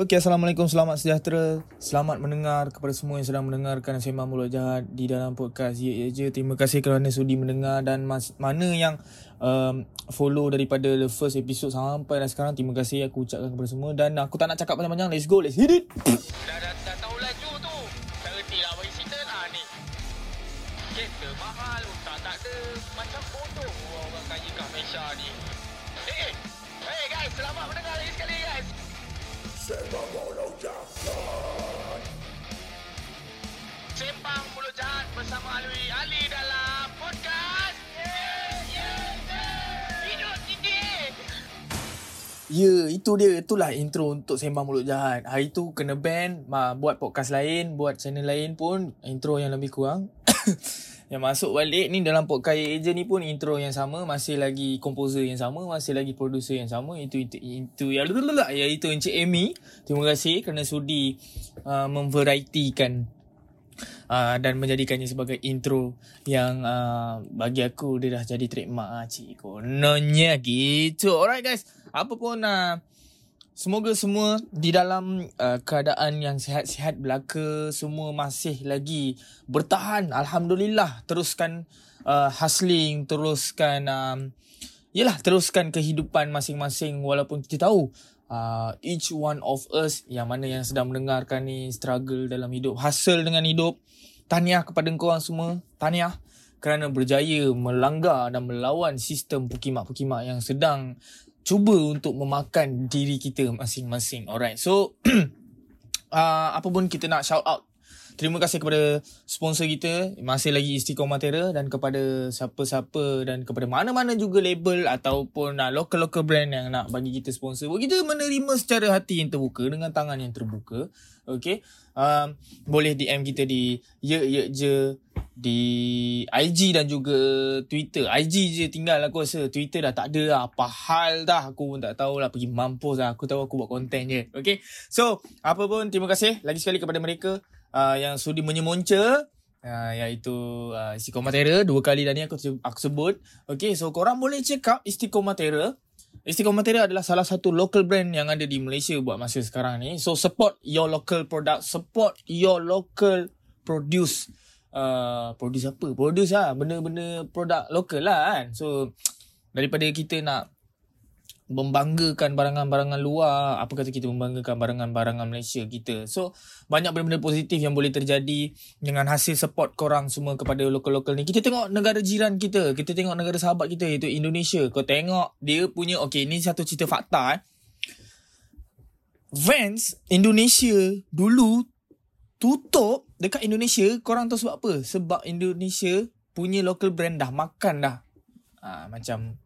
Okey, Assalamualaikum, selamat sejahtera. Selamat mendengar kepada semua yang sedang mendengarkan Sembang Mulut Jahat di dalam podcast Ye Ye Je. Terima kasih kerana sudi mendengar dan mas- mana yang um, follow daripada the first episode sampai dan sekarang. Terima kasih. Aku ucapkan kepada semua. Dan aku tak nak cakap panjang-panjang, let's go, let's hit it. Dah, dah, dah tahu laju tu. Tak lah. Bagi cerita lah ni. Kereta mahal, tak tak ada. Macam bodoh orang kaya kat Malaysia ni. Eh, eh, hey guys, selamat mendengar lagi sekali guys. Sembang Mulut Jahat bersama Alwi Ali dalam podcast. Yeah, yeah. Ya, itu dia. Itulah intro untuk Sembang Mulut Jahat. Hari tu kena ban, ma, buat podcast lain, buat channel lain pun intro yang lebih kurang. yang masuk balik ni dalam podcast agent ni pun intro yang sama, masih lagi komposer yang sama, masih lagi producer yang sama. Itu itu itu ya ya itu Encik Amy. Terima kasih kerana sudi uh, memvarietikan uh, dan menjadikannya sebagai intro yang uh, bagi aku dia dah jadi trademark ah cik kononnya gitu. Alright guys, apa pun uh, semoga semua di dalam uh, keadaan yang sihat-sihat belaka semua masih lagi bertahan. Alhamdulillah, teruskan uh, hustling, teruskan um, Yelah teruskan kehidupan masing-masing walaupun kita tahu uh, each one of us yang mana yang sedang mendengarkan ni struggle dalam hidup, hustle dengan hidup. Tahniah kepada korang semua. Tahniah kerana berjaya melanggar dan melawan sistem pukimak-pukimak yang sedang cuba untuk memakan diri kita masing-masing. Alright. So uh, apa pun kita nak shout out Terima kasih kepada sponsor kita Masih lagi Istiqomah Terra Dan kepada siapa-siapa Dan kepada mana-mana juga label Ataupun uh, local-local brand yang nak bagi kita sponsor Kita menerima secara hati yang terbuka Dengan tangan yang terbuka Okay um, Boleh DM kita di Ye Ye Je Di IG dan juga Twitter. IG je tinggal aku rasa. Twitter dah tak ada lah. Apa hal dah Aku pun tak tahu lah. Pergi mampus lah. Aku tahu aku buat konten je. Okay. So Apa pun terima kasih Lagi sekali kepada mereka uh, yang sudi menyemonca uh, iaitu uh, Istiqomah Terra dua kali dah ni aku aku sebut. Okey so korang boleh check out Istiqomah Terra Istiqomah Terra adalah salah satu local brand yang ada di Malaysia buat masa sekarang ni. So support your local product. Support your local produce uh, produce apa? Produce lah benda-benda produk local lah kan. So daripada kita nak membanggakan barangan-barangan luar apa kata kita membanggakan barangan-barangan Malaysia kita? So banyak benda-benda positif yang boleh terjadi dengan hasil support korang semua kepada lokal-lokal ni. Kita tengok negara jiran kita kita tengok negara sahabat kita iaitu Indonesia. Kau tengok dia punya okey ni satu cerita fakta eh. Vans Indonesia dulu tutup dekat Indonesia korang tahu sebab apa sebab Indonesia punya local brand dah makan dah ha, macam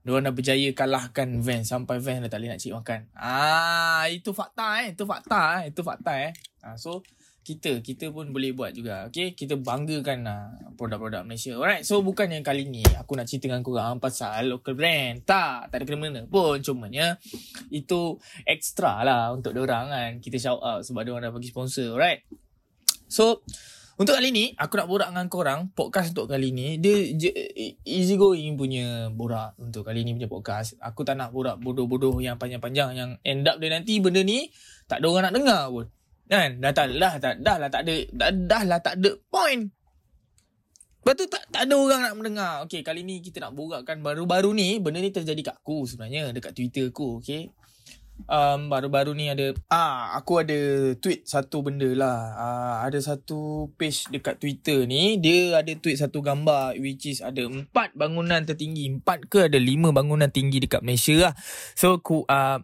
Diorang dah berjaya kalahkan Vans sampai Vans dah tak boleh nak cik makan. Ah, itu fakta eh. Itu fakta eh. Itu fakta eh. Ah, so kita kita pun boleh buat juga. Okay, kita banggakan uh, produk-produk Malaysia. Alright. So bukan yang kali ni aku nak cerita dengan korang pasal local brand. Tak, tak ada kena-mena pun. Cumanya itu extra lah untuk orang kan. Kita shout out sebab orang dah bagi sponsor. Alright. So untuk kali ni aku nak borak dengan korang podcast untuk kali ni dia je, easy going punya borak untuk kali ni punya podcast. Aku tak nak borak bodoh-bodoh yang panjang-panjang yang end up dia nanti benda ni tak ada orang nak dengar pun. Kan? Dah tak lah tak dah lah tak ada dah, dah lah tak ada point. Lepas tu tak, tak ada orang nak mendengar. Okay, kali ni kita nak borakkan baru-baru ni. Benda ni terjadi kat aku sebenarnya. Dekat Twitter aku, okay. Um, baru-baru ni ada ah aku ada tweet satu benda lah. Ah, ada satu page dekat Twitter ni dia ada tweet satu gambar which is ada empat bangunan tertinggi. Empat ke ada lima bangunan tinggi dekat Malaysia lah. So ku uh,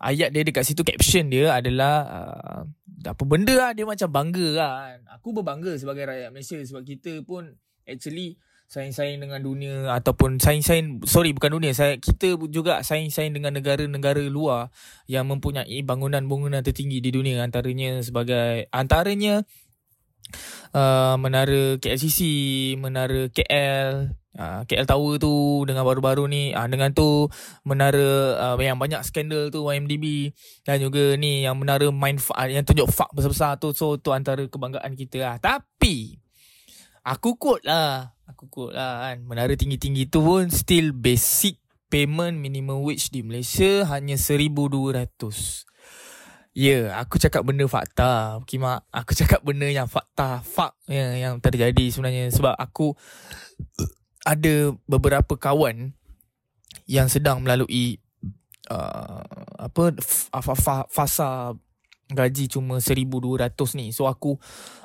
ayat dia dekat situ caption dia adalah uh, apa benda lah dia macam bangga lah kan. Aku berbangga sebagai rakyat Malaysia sebab kita pun actually saing-saing dengan dunia ataupun saing-saing sorry bukan dunia saya kita juga saing-saing dengan negara-negara luar yang mempunyai bangunan-bangunan tertinggi di dunia antaranya sebagai antaranya uh, menara KLCC, menara KL, uh, KL Tower tu dengan baru-baru ni uh, dengan tu menara uh, yang banyak skandal tu YMDB dan juga ni yang menara Mind uh, yang tunjuk fuck besar-besar tu so tu antara kebanggaan kita lah. Tapi aku quote lah Aku quote lah kan Menara tinggi-tinggi tu pun Still basic payment minimum wage di Malaysia Hanya RM1,200 Ya, yeah, aku cakap benda fakta. Kimak, aku cakap benda yang fakta, fak yang, yang terjadi sebenarnya. Sebab aku ada beberapa kawan yang sedang melalui uh, apa fasa gaji cuma 1200 ni. So aku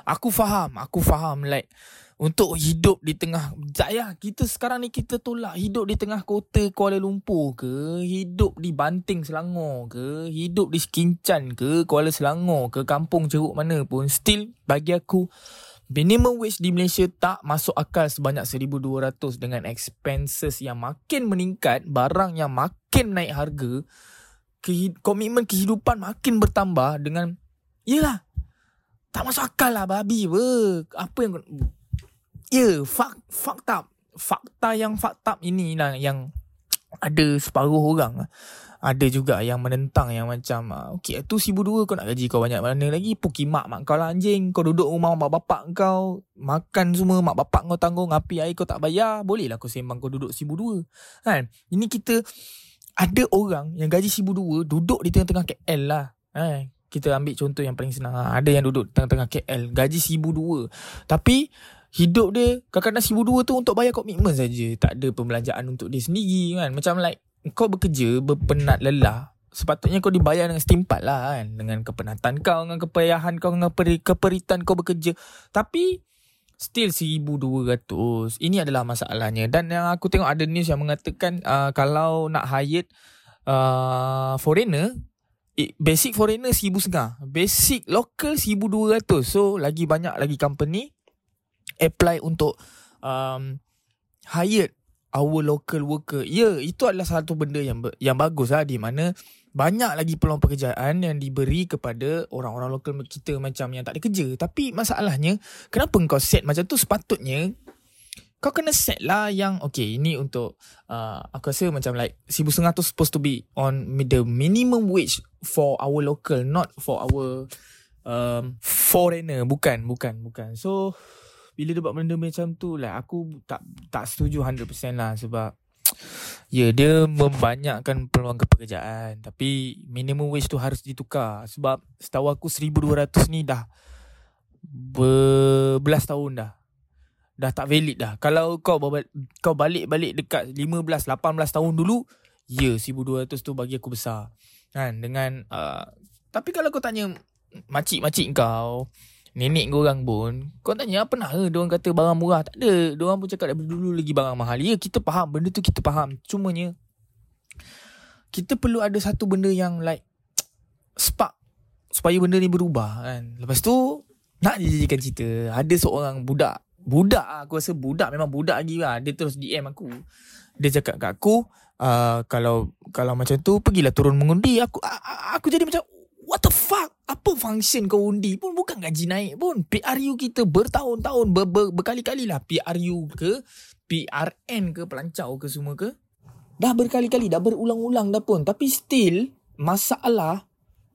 aku faham, aku faham like untuk hidup di tengah Jaya kita sekarang ni kita tolak hidup di tengah kota Kuala Lumpur ke hidup di Banting Selangor ke hidup di Sekincan ke Kuala Selangor ke kampung ceruk mana pun still bagi aku minimum wage di Malaysia tak masuk akal sebanyak 1200 dengan expenses yang makin meningkat barang yang makin naik harga komitmen kehidupan makin bertambah dengan yalah tak masuk akal lah babi apa. Yang Ya, fucked up. Fakta yang up ini lah yang ada separuh orang ada juga yang menentang yang macam ah, okey tu sibu dua kau nak gaji kau banyak mana lagi? Puki mak mak kau lah anjing. Kau duduk rumah mak bapak kau. Makan semua mak bapak kau tanggung. Api air kau tak bayar. Boleh lah kau sembang kau duduk sibu dua. Kan? Ini kita ada orang yang gaji sibu dua duduk di tengah-tengah KL lah. Eh kita ambil contoh yang paling senang. Ada yang duduk tengah-tengah KL gaji sibu dua. Tapi hidup dia kadang-kadang seribu dua tu untuk bayar komitmen saja. Tak ada pembelanjaan untuk dia sendiri kan? Macam like kau bekerja berpenat lelah sepatutnya kau dibayar dengan setimpal lah kan? Dengan kepenatan kau dengan kepayahan kau dengan peri, keperitan kau bekerja. Tapi still seribu dua ratus ini adalah masalahnya. Dan yang aku tengok ada news yang mengatakan uh, kalau nak hire uh, foreigner basic foreigner seribu setengah. Basic local seribu dua ratus. So lagi banyak lagi company apply untuk um, hire our local worker. Ya, itu adalah satu benda yang yang bagus lah di mana banyak lagi peluang pekerjaan yang diberi kepada orang-orang lokal kita macam yang tak ada kerja. Tapi masalahnya, kenapa kau set macam tu sepatutnya kau kena set lah yang okay ini untuk uh, aku rasa macam like sibu setengah tu supposed to be on the minimum wage for our local not for our um, foreigner bukan bukan bukan so bila dia buat benda macam tu lah aku tak tak setuju 100% lah sebab ya dia membanyakkan peluang pekerjaan tapi minimum wage tu harus ditukar. Sebab setahu aku 1200 ni dah berbelas tahun dah. Dah tak valid dah. Kalau kau kau balik-balik dekat 15 18 tahun dulu ya 1200 tu bagi aku besar. Kan? Dengan uh, tapi kalau kau tanya makcik-makcik kau nenek korang pun Kau tanya apa nak Diorang kata barang murah. Tak ada. Diorang pun cakap dari dulu lagi barang mahal. Ya kita faham. Benda tu kita faham. Cumanya Kita perlu ada satu benda yang like Spark Supaya benda ni berubah kan. Lepas tu Nak dijadikan cerita. Ada seorang budak Budak Aku rasa budak Memang budak lagi lah. Dia terus DM aku. Dia cakap kat aku uh, Kalau Kalau macam tu Pergilah turun mengundi. Aku Aku jadi macam What the fuck? Apa function kau undi pun bukan gaji naik pun. PRU kita bertahun-tahun ber, ber, berkali-kali lah PRU ke PRN ke pelancau ke semua ke. Dah berkali-kali dah berulang-ulang dah pun tapi still masalah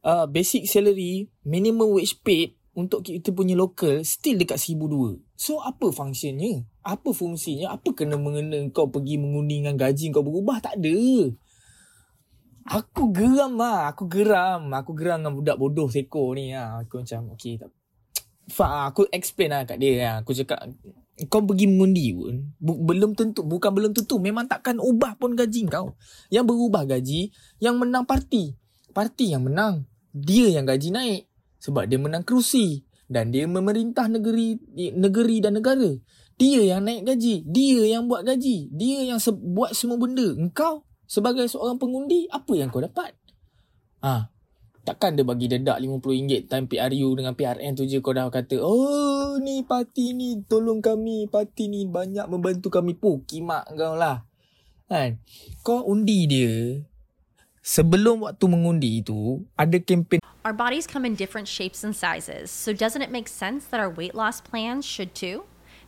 uh, basic salary minimum wage paid untuk kita punya local still dekat dua. So apa functionnya? Apa fungsinya? Apa kena mengena kau pergi mengundi dengan gaji kau berubah? Tak ada. Aku geram lah. Aku geram. Aku geram dengan budak bodoh seko ni lah. Aku macam, okay. Tak. Fa, aku explain lah kat dia. Lah. Aku cakap, kau pergi mengundi pun. Belum tentu. Bukan belum tentu. Memang takkan ubah pun gaji kau. Yang berubah gaji, yang menang parti. parti yang menang. Dia yang gaji naik sebab dia menang kerusi dan dia memerintah negeri negeri dan negara. Dia yang naik gaji, dia yang buat gaji, dia yang se- buat semua benda. Engkau sebagai seorang pengundi, apa yang kau dapat? Ah, Takkan dia bagi dedak RM50 time PRU dengan PRN tu je kau dah kata, oh ni parti ni tolong kami, parti ni banyak membantu kami. Puh, kimak kau lah. Kan? Kau undi dia, sebelum waktu mengundi tu, ada kempen Our bodies come in different shapes and sizes, so doesn't it make sense that our weight loss plans should too?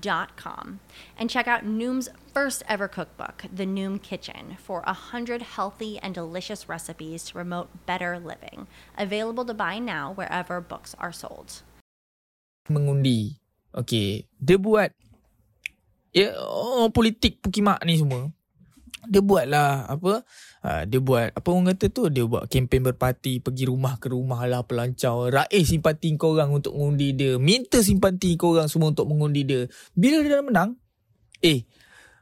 dot com and check out Noom's first ever cookbook, The Noom Kitchen, for a hundred healthy and delicious recipes to promote better living. Available to buy now wherever books are sold. mengundi. Okay. Dia buat ya oh, politik pukimak ni semua. Dia buat lah apa uh, dia buat apa orang kata tu dia buat kempen berparti pergi rumah ke rumah lah pelancau raih simpati korang untuk mengundi dia minta simpati korang semua untuk mengundi dia bila dia dah menang eh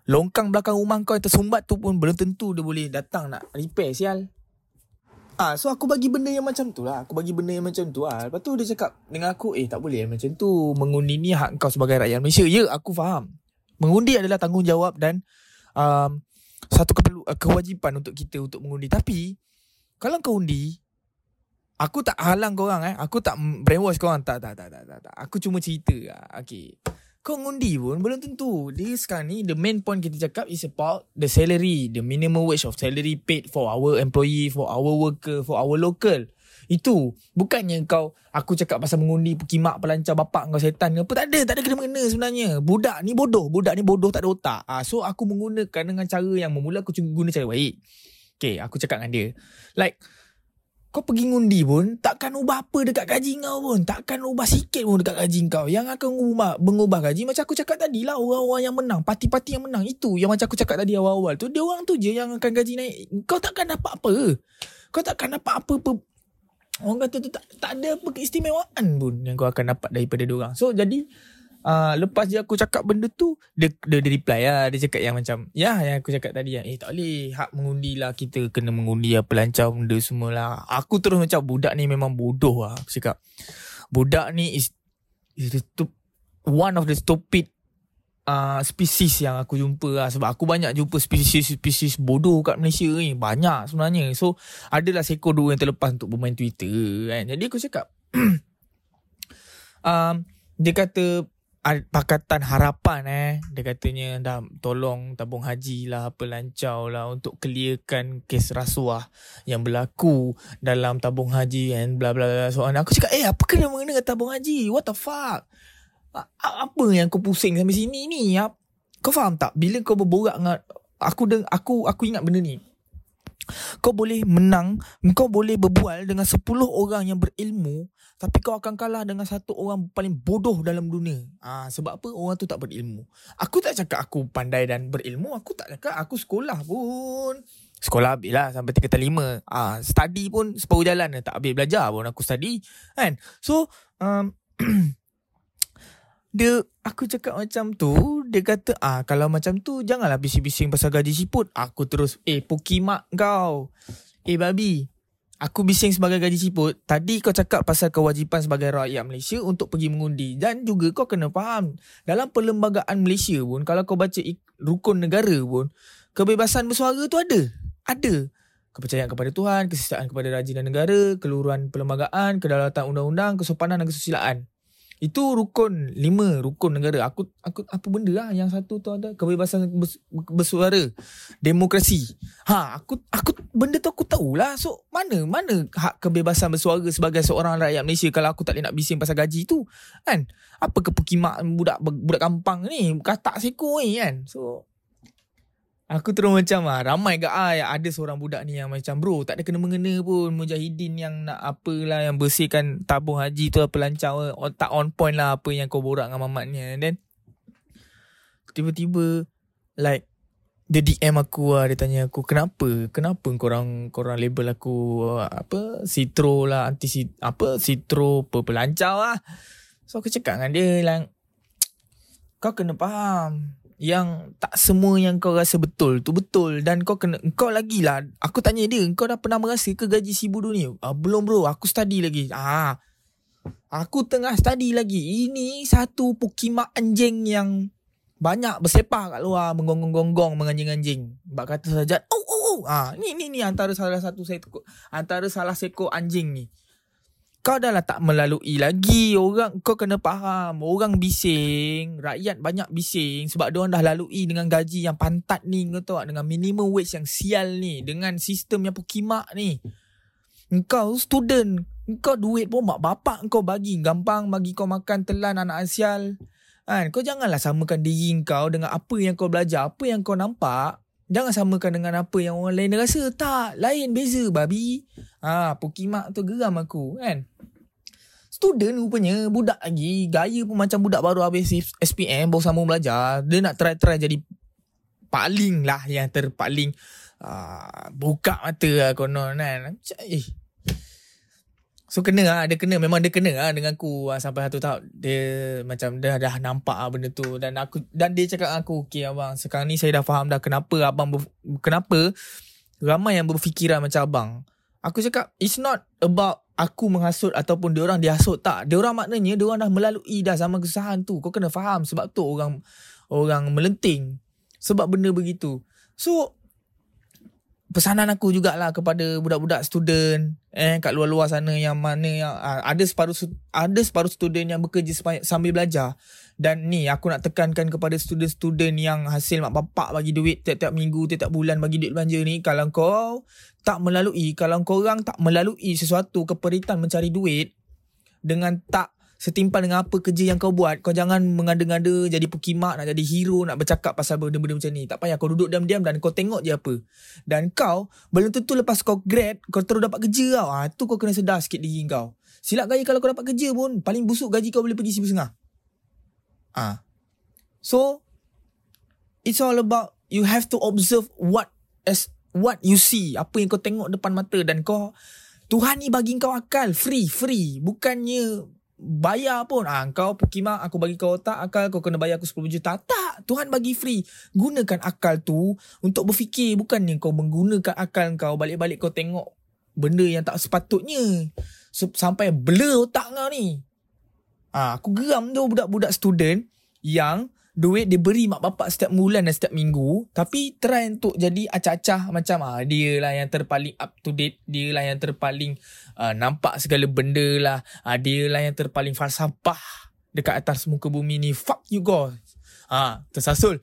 longkang belakang rumah kau yang tersumbat tu pun belum tentu dia boleh datang nak repair sial Ah, so aku bagi benda yang macam tu lah. Aku bagi benda yang macam tu lah. Lepas tu dia cakap dengan aku, eh tak boleh macam tu. Mengundi ni hak kau sebagai rakyat Malaysia. Ya, aku faham. Mengundi adalah tanggungjawab dan um, satu keperlu, uh, kewajipan untuk kita untuk mengundi. Tapi, kalau kau undi, aku tak halang kau orang eh. Aku tak brainwash kau orang. Tak, tak, tak, tak, tak, tak. Aku cuma cerita lah. Okay. Kau ngundi pun belum tentu. Dia sekarang ni, the main point kita cakap is about the salary. The minimum wage of salary paid for our employee, for our worker, for our local. Itu. Bukannya kau, aku cakap pasal mengundi, kimak, pelancar, bapak kau setan ke apa. Tak ada, tak ada kena-mengena sebenarnya. Budak ni bodoh. Budak ni bodoh, tak ada otak. Ah, so, aku menggunakan dengan cara yang memula aku cuma guna cara baik. Okay, aku cakap dengan dia. Like, kau pergi ngundi pun takkan ubah apa dekat gaji kau pun. Takkan ubah sikit pun dekat gaji kau. Yang akan ubah, mengubah gaji macam aku cakap tadi lah orang-orang yang menang. Parti-parti yang menang. Itu yang macam aku cakap tadi awal-awal tu. Dia orang tu je yang akan gaji naik. Kau takkan dapat apa. Kau takkan dapat apa-apa. Orang kata tu tak, tak ada apa keistimewaan pun yang kau akan dapat daripada dia orang. So jadi Uh, lepas je aku cakap benda tu dia, dia, dia reply lah. Dia cakap yang macam Ya yang aku cakap tadi. Eh tak boleh. Hak mengundi lah Kita. Kena mengundi lah Pelancar benda semua lah Aku terus macam Budak ni memang bodoh lah Aku cakap. Budak ni is, is the stu- One of the stupid uh, Species yang aku jumpa lah. Sebab aku banyak jumpa Spesies-spesies bodoh kat Malaysia ni. Banyak sebenarnya. So Adalah seekor dua yang terlepas Untuk bermain Twitter kan. Jadi aku cakap um, Dia kata Pakatan Harapan eh. Dia katanya dah tolong tabung haji lah apa lancau lah untuk clearkan kes rasuah yang berlaku dalam tabung haji and bla bla bla. Soalan aku cakap eh apa kena mengena dengan tabung haji? What the fuck apa yang kau pusing sampai sini ni kau faham tak bila kau berborak dengan aku deng aku aku ingat benda ni kau boleh menang, kau boleh berbual dengan 10 orang yang berilmu tapi kau akan kalah dengan satu orang paling bodoh dalam dunia. Ha, sebab apa? Orang tu tak berilmu. Aku tak cakap aku pandai dan berilmu, aku tak cakap aku sekolah pun. Sekolah habis lah sampai tingkatan lima. Ah ha, study pun separuh jalan tak habis belajar pun aku study. Kan? So, um, dia aku cakap macam tu dia kata ah kalau macam tu janganlah bising-bising pasal gaji siput. Aku terus eh pukimak kau. Eh babi aku bising sebagai gaji siput. Tadi kau cakap pasal kewajipan sebagai rakyat Malaysia untuk pergi mengundi dan juga kau kena faham dalam perlembagaan Malaysia pun kalau kau baca rukun negara pun kebebasan bersuara tu ada. Ada. Kepercayaan kepada Tuhan kesistaan kepada raja dan negara keluruhan perlembagaan kedaulatan undang-undang kesopanan dan kesusilaan Itu rukun lima rukun negara. Aku aku apa benda lah yang satu tu ada kebebasan bers, bersuara, demokrasi. Ha, aku aku benda tu aku tahulah. So mana mana hak kebebasan bersuara sebagai seorang rakyat Malaysia kalau aku tak boleh nak bising pasal gaji tu. Kan? Apa kepukimak budak budak kampang ni katak seko ni kan. So Aku terus macam ah ramai ke? Ah yang ada seorang budak ni yang macam bro tak ada kena mengena pun. Mujahidin yang nak apalah yang bersihkan tabung haji tu apa lancar tak on point lah apa yang kau borak dengan mamat ni and then tiba-tiba like dia DM aku lah. Dia tanya aku kenapa? Kenapa korang korang label aku apa citro lah anti apa citro apa pelancar lah? So aku cakap dengan dia like kau kena faham yang tak semua yang kau rasa betul tu betul. Dan kau kena kau lagi lah. Aku tanya dia kau dah pernah merasa ke gaji si budu ni? Ah, belum bro. Aku study lagi. Ah. Aku tengah study lagi. Ini satu pukimak anjing yang banyak bersepak kat luar. Menggonggong-gonggong menganjing-anjing. Bak kata saja oh oh oh. Ah ni ni ni antara salah satu saya antara salah seko anjing ni kau dah lah tak melalui lagi. Orang kau kena faham. Orang bising rakyat banyak bising sebab dia dah lalui dengan gaji yang pantat ni. Kau tahu dengan minimum wage yang sial ni. Dengan sistem yang pukimak ni. Kau student kau duit pun mak bapak kau bagi. Gampang bagi kau makan telan anak asial kan? Kau janganlah samakan diri kau dengan apa yang kau belajar apa yang kau nampak. Jangan samakan dengan apa yang orang lain rasa. Tak, lain beza babi. Ha, pukimak tu geram aku kan. Student rupanya budak lagi. Gaya pun macam budak baru habis SPM. Baru sama belajar. Dia nak try-try jadi paling lah yang terpaling. Uh, buka mata lah konon kan. Eh, So kena lah Dia kena Memang dia kena lah Dengan aku lah, Sampai satu tahun Dia macam Dah dah nampak lah benda tu Dan aku Dan dia cakap aku Okay abang Sekarang ni saya dah faham dah Kenapa abang Kenapa Ramai yang berfikiran macam abang Aku cakap It's not about Aku menghasut Ataupun dia orang dihasut. Tak Dia orang maknanya Dia orang dah melalui dah Zaman kesusahan tu. Kau kena faham Sebab tu orang Orang melenting Sebab benda begitu. So pesanan aku jugalah kepada budak-budak student eh kat luar-luar sana yang mana yang uh, ada separuh ada separuh student yang bekerja sambil belajar. Dan ni aku nak tekankan kepada student-student yang hasil mak bapak bagi duit tiap-tiap minggu tiap-tiap bulan bagi duit belanja ni kalau kau tak melalui kalau kau orang tak melalui sesuatu keperitan mencari duit dengan tak setimpal dengan apa kerja yang kau buat. Kau jangan mengada-ngada jadi pukimak nak jadi hero nak bercakap pasal benda-benda macam ni. Tak payah kau duduk diam-diam dan kau tengok je apa. Dan kau belum tentu lepas kau grad kau terus dapat kerja tau. Ha, tu kau kena sedar sikit diri kau. Silap gaya kalau kau dapat kerja pun paling busuk gaji kau boleh pergi seribu setengah ha. so it's all about you have to observe what as what you see. Apa yang kau tengok depan mata dan kau Tuhan ni bagi kau akal. Free free. Bukannya bayar pun. Ah kau pukimak aku bagi kau otak akal kau kena bayar aku 10 juta. Tak Tuhan bagi free. Gunakan akal tu untuk berfikir bukannya kau menggunakan akal kau balik-balik kau tengok benda yang tak sepatutnya. Sampai blur otak kau ni. Ah aku geram tu budak-budak student yang duit dia beri mak bapak setiap bulan dan setiap minggu tapi try untuk jadi acah-acah macam ah dia lah yang terpaling up to date dia lah yang terpaling uh, nampak segala benda lah. Ah dia lah yang terpaling falsafah dekat atas muka bumi ni. Fuck you guys. Ah tersasul.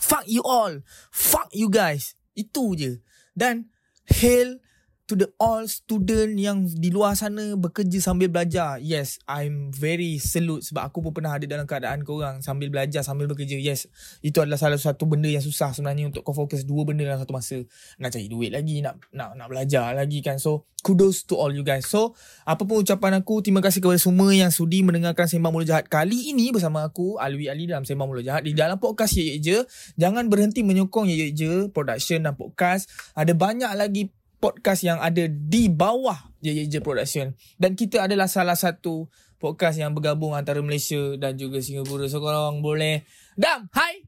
Fuck you all. Fuck you guys. Itu je. Dan hell to the all student yang di luar sana bekerja sambil belajar. Yes, I'm very salute sebab aku pun pernah ada dalam keadaan korang sambil belajar sambil bekerja. Yes, itu adalah salah satu benda yang susah sebenarnya untuk kau fokus dua benda dalam satu masa. Nak cari duit lagi, nak nak nak belajar lagi kan. So, kudos to all you guys. So, apa pun ucapan aku, terima kasih kepada semua yang sudi mendengarkan Sembang Mulut Jahat kali ini bersama aku, Alwi Ali dalam Sembang Mulut Jahat. Di dalam podcast Ye Je, jangan berhenti menyokong Ye Je, production dan podcast. Ada banyak lagi podcast yang ada di bawah JJJ Production. Dan kita adalah salah satu podcast yang bergabung antara Malaysia dan juga Singapura. So korang boleh Dam, hai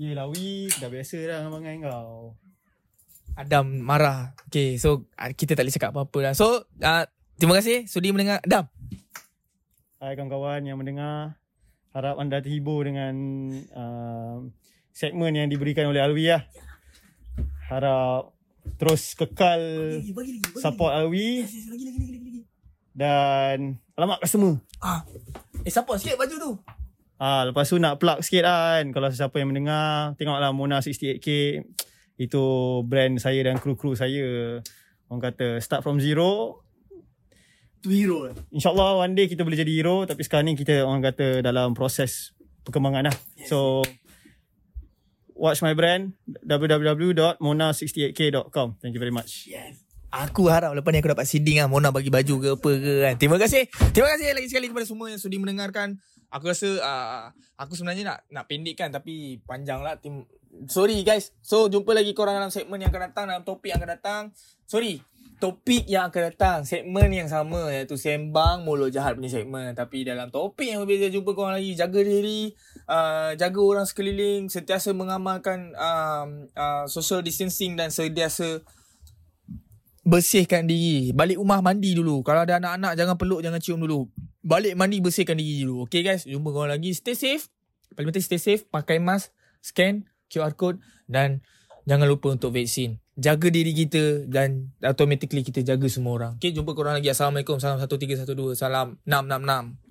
Yelah wi, dah biasa dah dengan kau. Adam marah. Okay, so ah, kita tak boleh cakap apa-apa lah So, uh, terima kasih. Sudi mendengar. Adam Hai kawan-kawan yang mendengar. Harap anda terhibur dengan uh, segmen yang diberikan oleh Alwi lah. Harap terus kekal support Alwi dan alamat customer. Ah. Eh support sikit baju tu. Ah, lepas tu nak plug sikit kan. Kalau sesiapa yang mendengar, tengoklah Mona 68K. Itu brand saya dan kru-kru saya. Orang kata start from zero. Tu hero lah. InsyaAllah one day kita boleh jadi hero. Tapi sekarang ni kita orang kata dalam proses perkembangan lah. So, watch my brand www.mona68k.com. Thank you very much. Yes. Aku harap lepas ni aku dapat seeding lah. Mona bagi baju ke apa ke kan. Terima kasih. Terima kasih lagi sekali kepada semua yang sudi mendengarkan. Aku rasa uh, Aku sebenarnya nak nak pendekkan Tapi panjang lah Sorry guys. So jumpa lagi korang dalam segmen yang akan datang Dalam topik yang akan datang. Sorry Topik yang akan datang Segmen yang sama Iaitu Sembang Mulut Jahat punya segmen Tapi dalam topik yang berbeza Jumpa korang lagi Jaga diri uh, Jaga orang sekeliling Sentiasa mengamalkan um, uh, Social distancing Dan sentiasa bersihkan diri. Balik rumah mandi dulu. Kalau ada anak-anak jangan peluk, jangan cium dulu. Balik mandi bersihkan diri dulu. Okay guys, jumpa korang lagi. Stay safe. Paling penting stay safe. Pakai mask, scan QR code dan jangan lupa untuk vaksin. Jaga diri kita dan automatically kita jaga semua orang. Okay, jumpa korang lagi. Assalamualaikum. Salam 1312. Salam 666.